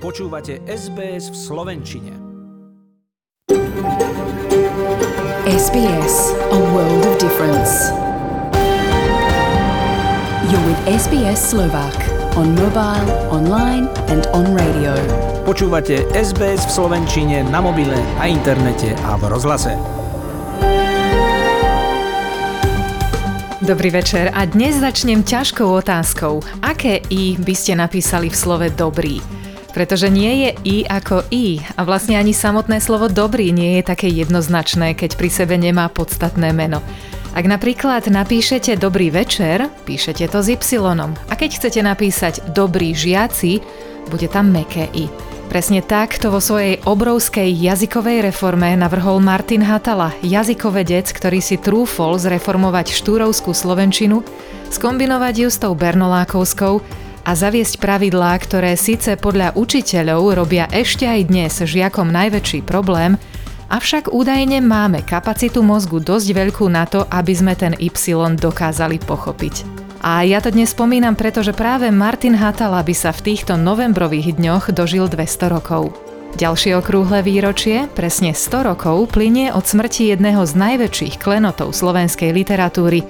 Počúvate SBS v Slovenčine. SBS, a world of difference. You're with SBS Slovak on mobile, online and on radio. Počúvate SBS v Slovenčine na mobile, na internete a v rozhlase. Dobrý večer a dnes začnem ťažkou otázkou. Aké i by ste napísali v slove dobrý? Pretože nie je i ako i a vlastne ani samotné slovo dobrý nie je také jednoznačné, keď pri sebe nemá podstatné meno. Ak napríklad napíšete dobrý večer, píšete to s y. A keď chcete napísať dobrý žiaci, bude tam meké i. Presne takto vo svojej obrovskej jazykovej reforme navrhol Martin Hatala, jazykovedec, ktorý si trúfol zreformovať štúrovskú slovenčinu, skombinovať ju s tou bernolákovskou a zaviesť pravidlá, ktoré síce podľa učiteľov robia ešte aj dnes žiakom najväčší problém, avšak údajne máme kapacitu mozgu dosť veľkú na to, aby sme ten Y dokázali pochopiť. A ja to dnes spomínam, pretože práve Martin Hatala by sa v týchto novembrových dňoch dožil 200 rokov. Ďalšie okrúhle výročie, presne 100 rokov, plinie od smrti jedného z najväčších klenotov slovenskej literatúry.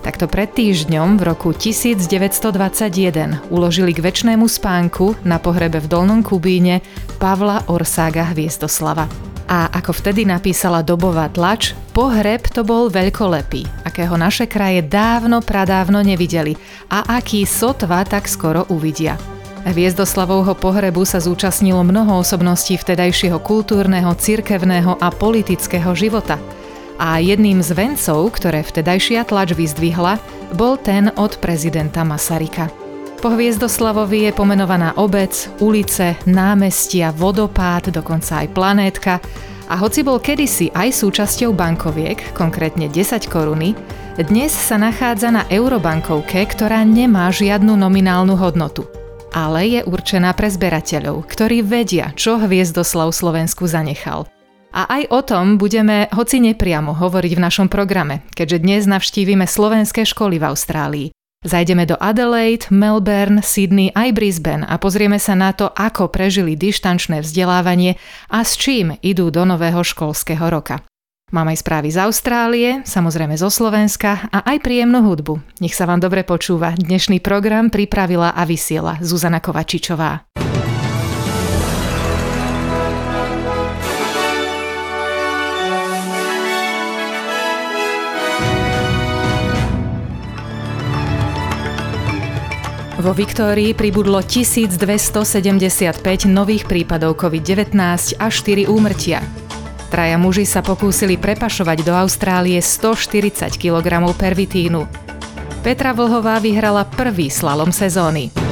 Takto pred týždňom v roku 1921 uložili k väčšnému spánku na pohrebe v Dolnom Kubíne Pavla Orsága Hviezdoslava. A ako vtedy napísala dobová tlač, pohreb to bol veľkolepý, akého naše kraje dávno pradávno nevideli a aký sotva tak skoro uvidia. Hviezdoslavovho pohrebu sa zúčastnilo mnoho osobností vtedajšieho kultúrneho, cirkevného a politického života. A jedným z vencov, ktoré vtedajšia tlač vyzdvihla, bol ten od prezidenta Masarika. Po Hviezdoslavovi je pomenovaná obec, ulice, námestia, vodopád, dokonca aj planétka. A hoci bol kedysi aj súčasťou bankoviek, konkrétne 10 koruny, dnes sa nachádza na eurobankovke, ktorá nemá žiadnu nominálnu hodnotu. Ale je určená pre zberateľov, ktorí vedia, čo Hviezdoslav Slovensku zanechal. A aj o tom budeme, hoci nepriamo, hovoriť v našom programe, keďže dnes navštívime slovenské školy v Austrálii. Zajdeme do Adelaide, Melbourne, Sydney aj Brisbane a pozrieme sa na to, ako prežili dištančné vzdelávanie a s čím idú do nového školského roka. Mám aj správy z Austrálie, samozrejme zo Slovenska a aj príjemnú hudbu. Nech sa vám dobre počúva. Dnešný program pripravila a vysiela Zuzana Kovačičová. Vo Viktórii pribudlo 1275 nových prípadov COVID-19 a 4 úmrtia. Traja muži sa pokúsili prepašovať do Austrálie 140 kg pervitínu. Petra Vlhová vyhrala prvý slalom sezóny.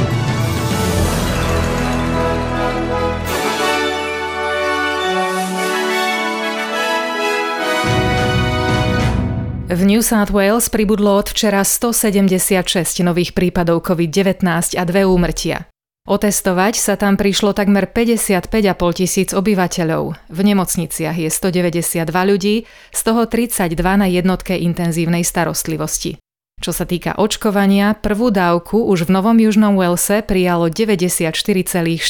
V New South Wales pribudlo od včera 176 nových prípadov COVID-19 a dve úmrtia. Otestovať sa tam prišlo takmer 55,5 tisíc obyvateľov. V nemocniciach je 192 ľudí, z toho 32 na jednotke intenzívnej starostlivosti. Čo sa týka očkovania, prvú dávku už v Novom Južnom Walese prijalo 94,4%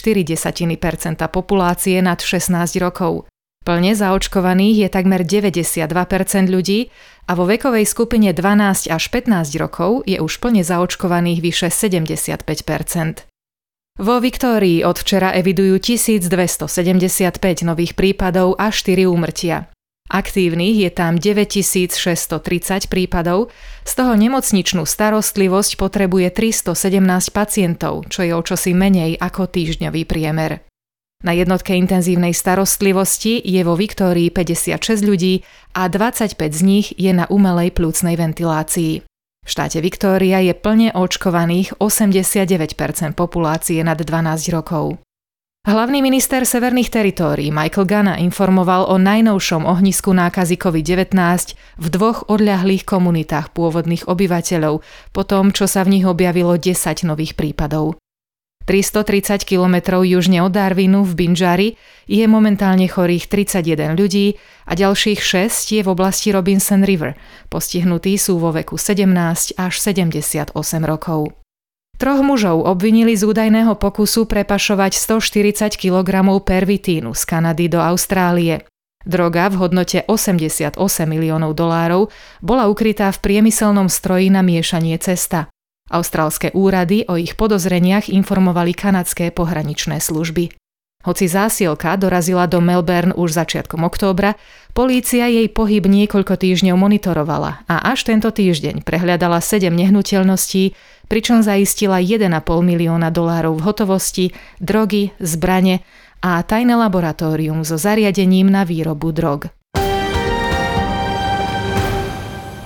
populácie nad 16 rokov. Plne zaočkovaných je takmer 92% ľudí a vo vekovej skupine 12 až 15 rokov je už plne zaočkovaných vyše 75% Vo Viktórii od včera evidujú 1275 nových prípadov a 4 úmrtia. Aktívnych je tam 9630 prípadov, z toho nemocničnú starostlivosť potrebuje 317 pacientov, čo je o čosi menej ako týždňový priemer. Na jednotke intenzívnej starostlivosti je vo Viktórii 56 ľudí a 25 z nich je na umelej plúcnej ventilácii. V štáte Viktória je plne očkovaných 89% populácie nad 12 rokov. Hlavný minister severných teritórií Michael Gana informoval o najnovšom ohnisku nákazy COVID-19 v dvoch odľahlých komunitách pôvodných obyvateľov, po tom, čo sa v nich objavilo 10 nových prípadov. 330 km južne od Darwinu v Binjari je momentálne chorých 31 ľudí a ďalších 6 je v oblasti Robinson River. Postihnutí sú vo veku 17 až 78 rokov. Troch mužov obvinili z údajného pokusu prepašovať 140 kg pervitínu z Kanady do Austrálie. Droga v hodnote 88 miliónov dolárov bola ukrytá v priemyselnom stroji na miešanie cesta. Austrálske úrady o ich podozreniach informovali kanadské pohraničné služby. Hoci zásielka dorazila do Melbourne už začiatkom októbra, polícia jej pohyb niekoľko týždňov monitorovala a až tento týždeň prehľadala 7 nehnuteľností, pričom zaistila 1,5 milióna dolárov v hotovosti, drogy, zbrane a tajné laboratórium so zariadením na výrobu drog.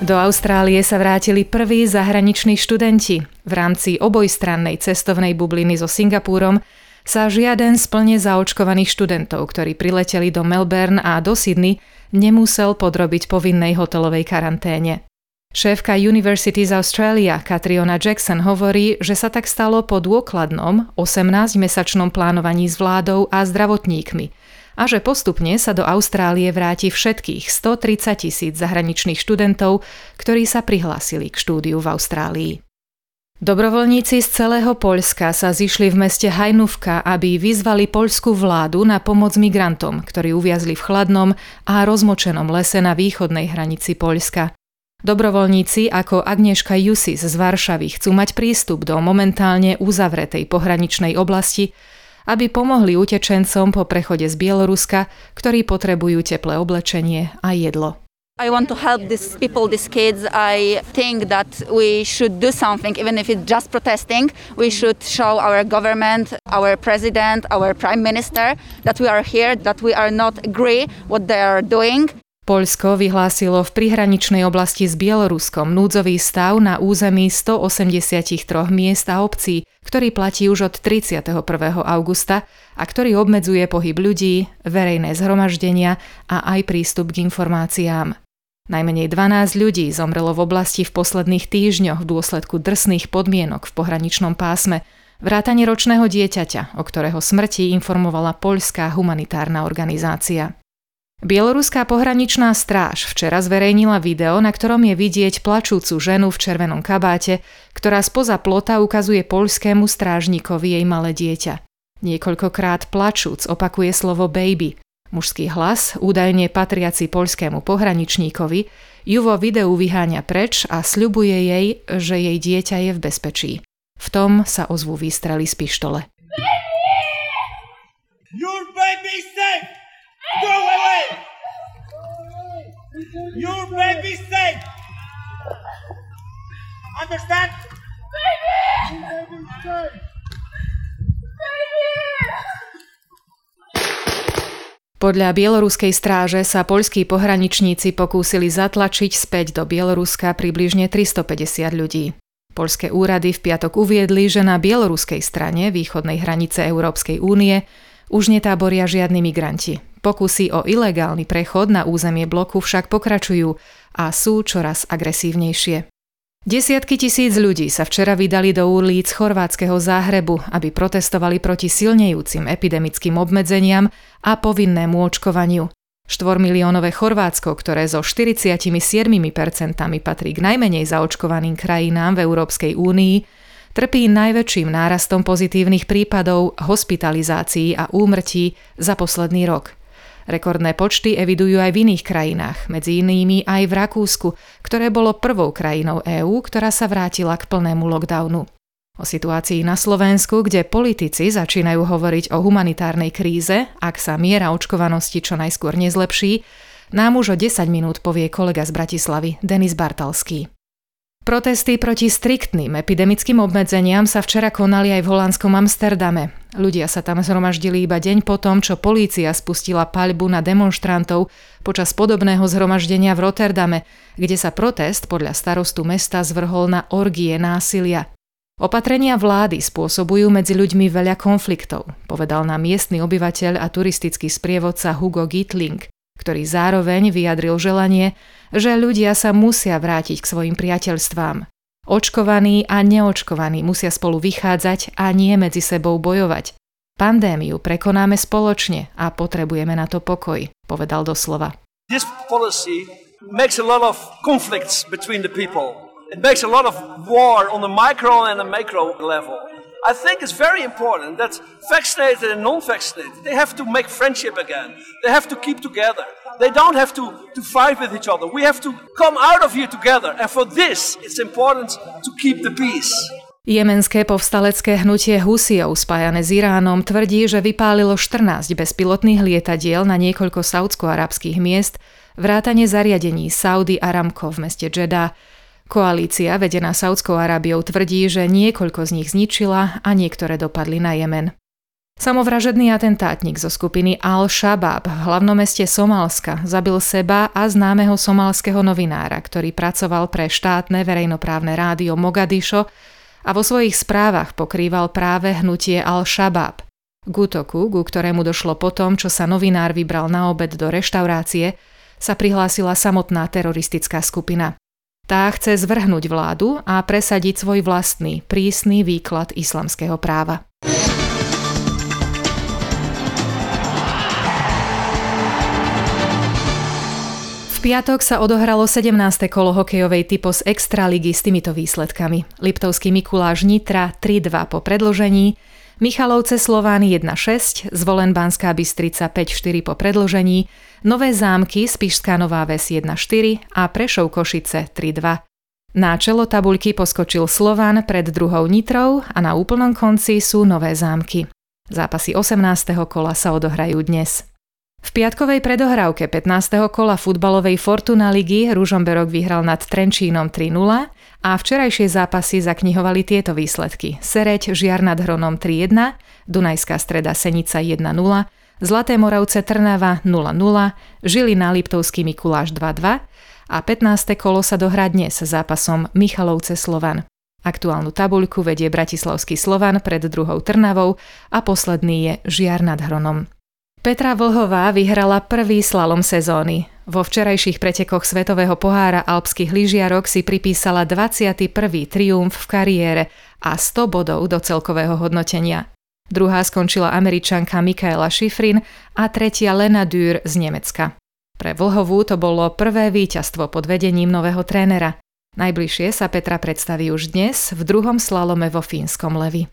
Do Austrálie sa vrátili prví zahraniční študenti. V rámci obojstrannej cestovnej bubliny so Singapúrom sa žiaden z plne zaočkovaných študentov, ktorí prileteli do Melbourne a do Sydney, nemusel podrobiť povinnej hotelovej karanténe. Šéfka University z Australia Catriona Jackson hovorí, že sa tak stalo po dôkladnom 18-mesačnom plánovaní s vládou a zdravotníkmi a že postupne sa do Austrálie vráti všetkých 130 tisíc zahraničných študentov, ktorí sa prihlásili k štúdiu v Austrálii. Dobrovoľníci z celého Poľska sa zišli v meste Hajnúvka, aby vyzvali poľskú vládu na pomoc migrantom, ktorí uviazli v chladnom a rozmočenom lese na východnej hranici Poľska. Dobrovoľníci ako Agnieszka Jusis z Varšavy chcú mať prístup do momentálne uzavretej pohraničnej oblasti, aby pomohli utečencom po prechode z Bieloruska, ktorí potrebujú teplé oblečenie a jedlo. I want to help these people, these kids. I think that we should do something, even if it's just protesting. We should show our government, our president, our prime minister that we are here, that we are not agree what they are doing. Poľsko vyhlásilo v prihraničnej oblasti s Bieloruskom núdzový stav na území 183 miest a obcí, ktorý platí už od 31. augusta a ktorý obmedzuje pohyb ľudí, verejné zhromaždenia a aj prístup k informáciám. Najmenej 12 ľudí zomrelo v oblasti v posledných týždňoch v dôsledku drsných podmienok v pohraničnom pásme, vrátane ročného dieťaťa, o ktorého smrti informovala poľská humanitárna organizácia. Bieloruská pohraničná stráž včera zverejnila video, na ktorom je vidieť plačúcu ženu v červenom kabáte, ktorá spoza plota ukazuje poľskému strážnikovi jej malé dieťa. Niekoľkokrát plačúc opakuje slovo baby, Mužský hlas, údajne patriaci poľskému pohraničníkovi, ju vo videu vyháňa preč a sľubuje jej, že jej dieťa je v bezpečí. V tom sa ozvú výstrely z pištole. Your baby's safe! Go away! Your baby's safe! Understand? Baby! Your baby's safe! Podľa bieloruskej stráže sa poľskí pohraničníci pokúsili zatlačiť späť do Bieloruska približne 350 ľudí. Polské úrady v piatok uviedli, že na bieloruskej strane východnej hranice Európskej únie už netáboria žiadni migranti. Pokusy o ilegálny prechod na územie bloku však pokračujú a sú čoraz agresívnejšie. Desiatky tisíc ľudí sa včera vydali do ulic chorvátskeho záhrebu, aby protestovali proti silnejúcim epidemickým obmedzeniam a povinnému očkovaniu. Štvormiliónové Chorvátsko, ktoré so 47% patrí k najmenej zaočkovaným krajinám v Európskej únii, trpí najväčším nárastom pozitívnych prípadov, hospitalizácií a úmrtí za posledný rok – Rekordné počty evidujú aj v iných krajinách, medzi inými aj v Rakúsku, ktoré bolo prvou krajinou EÚ, ktorá sa vrátila k plnému lockdownu. O situácii na Slovensku, kde politici začínajú hovoriť o humanitárnej kríze, ak sa miera očkovanosti čo najskôr nezlepší, nám už o 10 minút povie kolega z Bratislavy, Denis Bartalský. Protesty proti striktným epidemickým obmedzeniam sa včera konali aj v holandskom Amsterdame. Ľudia sa tam zhromaždili iba deň po čo polícia spustila paľbu na demonstrantov počas podobného zhromaždenia v Rotterdame, kde sa protest podľa starostu mesta zvrhol na orgie násilia. Opatrenia vlády spôsobujú medzi ľuďmi veľa konfliktov, povedal nám miestny obyvateľ a turistický sprievodca Hugo Gitling ktorý zároveň vyjadril želanie, že ľudia sa musia vrátiť k svojim priateľstvám. Očkovaní a neočkovaní musia spolu vychádzať a nie medzi sebou bojovať. Pandémiu prekonáme spoločne a potrebujeme na to pokoj, povedal doslova. This policy makes a lot of conflicts between the people. It makes a lot of war on the micro and the macro level. I think it's very important that vaccinated and non-vaccinated, they have to make friendship again. They have to keep together. They don't have to, to fight with each other. We have to come out of here together. And for this, it's important to keep the peace. Jemenské povstalecké hnutie Husijov spájane s Iránom tvrdí, že vypálilo 14 bezpilotných lietadiel na niekoľko saudsko-arabských miest, vrátane zariadení Saudi Aramco v meste Jeddah. Koalícia vedená Saudskou Arábiou tvrdí, že niekoľko z nich zničila a niektoré dopadli na Jemen. Samovražedný atentátnik zo skupiny Al-Shabaab v hlavnom meste Somálska zabil seba a známeho somálskeho novinára, ktorý pracoval pre štátne verejnoprávne rádio Mogadišo a vo svojich správach pokrýval práve hnutie Al-Shabaab. K útoku, ku ktorému došlo potom, čo sa novinár vybral na obed do reštaurácie, sa prihlásila samotná teroristická skupina. Tá chce zvrhnúť vládu a presadiť svoj vlastný, prísny výklad islamského práva. Piatok sa odohralo 17. kolo hokejovej typos Extraligy s týmito výsledkami. Liptovský Mikuláš Nitra 3-2 po predložení, Michalovce Slovány 1-6, Zvolen Banská Bystrica 5-4 po predložení, Nové zámky Spišská Nová Ves 1-4 a Prešov Košice 3-2. Na čelo tabuľky poskočil Slovan pred druhou Nitrou a na úplnom konci sú Nové zámky. Zápasy 18. kola sa odohrajú dnes. V piatkovej predohrávke 15. kola futbalovej Fortuna ligy Ružomberok vyhral nad Trenčínom 3-0 a včerajšie zápasy zaknihovali tieto výsledky. Sereď Žiar nad Hronom 3-1, Dunajská streda Senica 1-0, Zlaté Moravce Trnava 0-0, Žilina Liptovský Mikuláš 2-2 a 15. kolo sa dohrá dnes zápasom Michalovce Slovan. Aktuálnu tabuľku vedie Bratislavský Slovan pred druhou Trnavou a posledný je Žiar nad Hronom. Petra Vlhová vyhrala prvý slalom sezóny. Vo včerajších pretekoch Svetového pohára alpských lyžiarok si pripísala 21. triumf v kariére a 100 bodov do celkového hodnotenia. Druhá skončila američanka Mikaela Schifrin a tretia Lena Dürr z Nemecka. Pre Vlhovú to bolo prvé víťazstvo pod vedením nového trénera. Najbližšie sa Petra predstaví už dnes v druhom slalome vo Fínskom levi.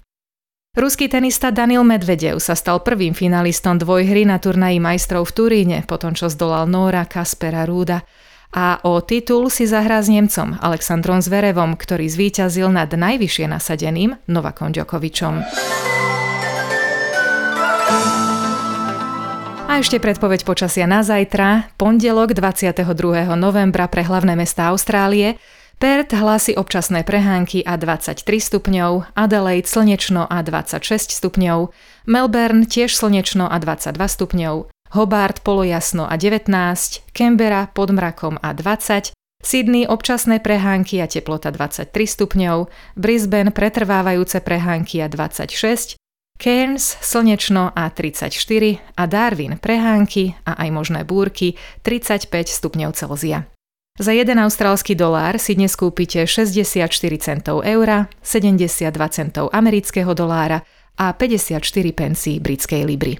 Ruský tenista Daniel Medvedev sa stal prvým finalistom dvojhry na turnaji majstrov v Turíne, potom čo zdolal Nóra Kaspera Rúda. A o titul si zahrá s Nemcom Aleksandrom Zverevom, ktorý zvíťazil nad najvyššie nasadeným Novakom Djokovičom. A ešte predpoveď počasia na zajtra, pondelok 22. novembra pre hlavné mesta Austrálie, Perth hlási občasné prehánky a 23 stupňov, Adelaide slnečno a 26 stupňov, Melbourne tiež slnečno a 22 stupňov, Hobart polojasno a 19, Canberra pod mrakom a 20, Sydney občasné prehánky a teplota 23 stupňov, Brisbane pretrvávajúce prehánky a 26, Cairns slnečno a 34 a Darwin prehánky a aj možné búrky 35 stupňov Celzia. Za jeden austrálsky dolár si dnes kúpite 64 centov eura, 72 centov amerického dolára a 54 pencí britskej libry.